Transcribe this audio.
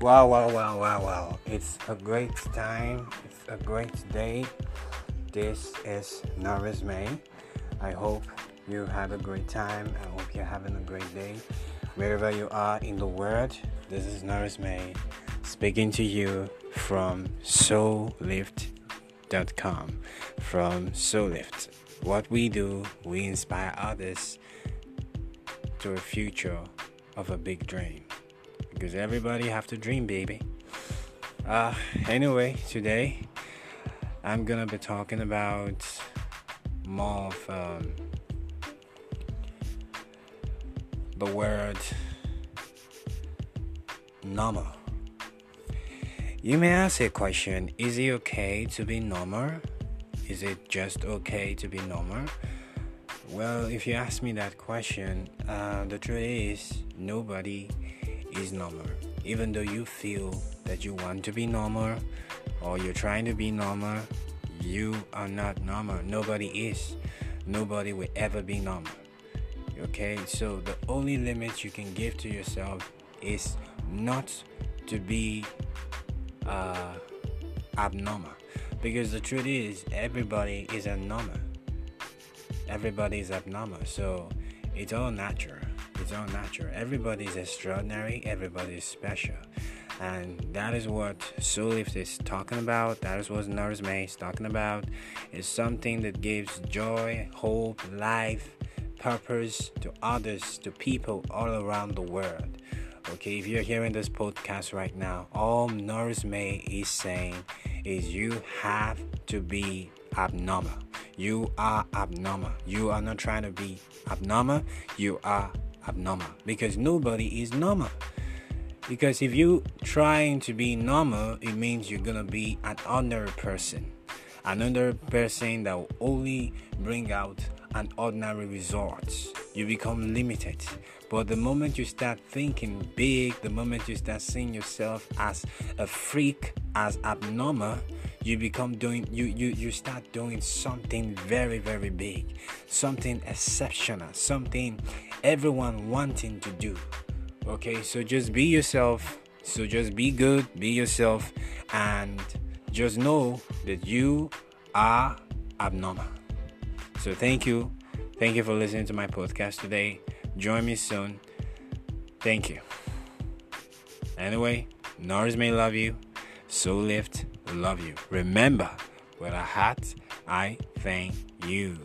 Wow, wow, wow, wow, wow. It's a great time. It's a great day. This is Norris May. I hope you have a great time. I hope you're having a great day. Wherever you are in the world, this is Norris May speaking to you from SoulLift.com. From SoulLift. What we do, we inspire others to a future of a big dream because everybody have to dream baby. Uh anyway today i'm gonna be talking about more of um, the word normal. You may ask a question is it okay to be normal? Is it just okay to be normal? Well if you ask me that question uh, the truth is nobody is normal. Even though you feel that you want to be normal or you're trying to be normal, you are not normal. Nobody is. Nobody will ever be normal. Okay, so the only limit you can give to yourself is not to be uh, abnormal. Because the truth is, everybody is abnormal. Everybody is abnormal. So it's all natural it's all natural. Everybody is extraordinary, everybody is special. And that is what Soul Lift is talking about. That is what Nurse May is talking about. It's something that gives joy, hope, life, purpose to others, to people all around the world. Okay, if you're hearing this podcast right now, all Nurse May is saying is you have to be abnormal. You are abnormal. You are not trying to be abnormal. You are abnormal because nobody is normal. Because if you trying to be normal, it means you're gonna be an ordinary person. Another person that will only bring out an ordinary results. You become limited. But the moment you start thinking big, the moment you start seeing yourself as a freak, as abnormal, you become doing you you you start doing something very very big, something exceptional, something everyone wanting to do. Okay, so just be yourself. So just be good, be yourself, and just know that you are abnormal. So thank you. Thank you for listening to my podcast today. Join me soon. Thank you. Anyway, Norris may love you. Soul Lift love you. Remember, with a heart, I thank you.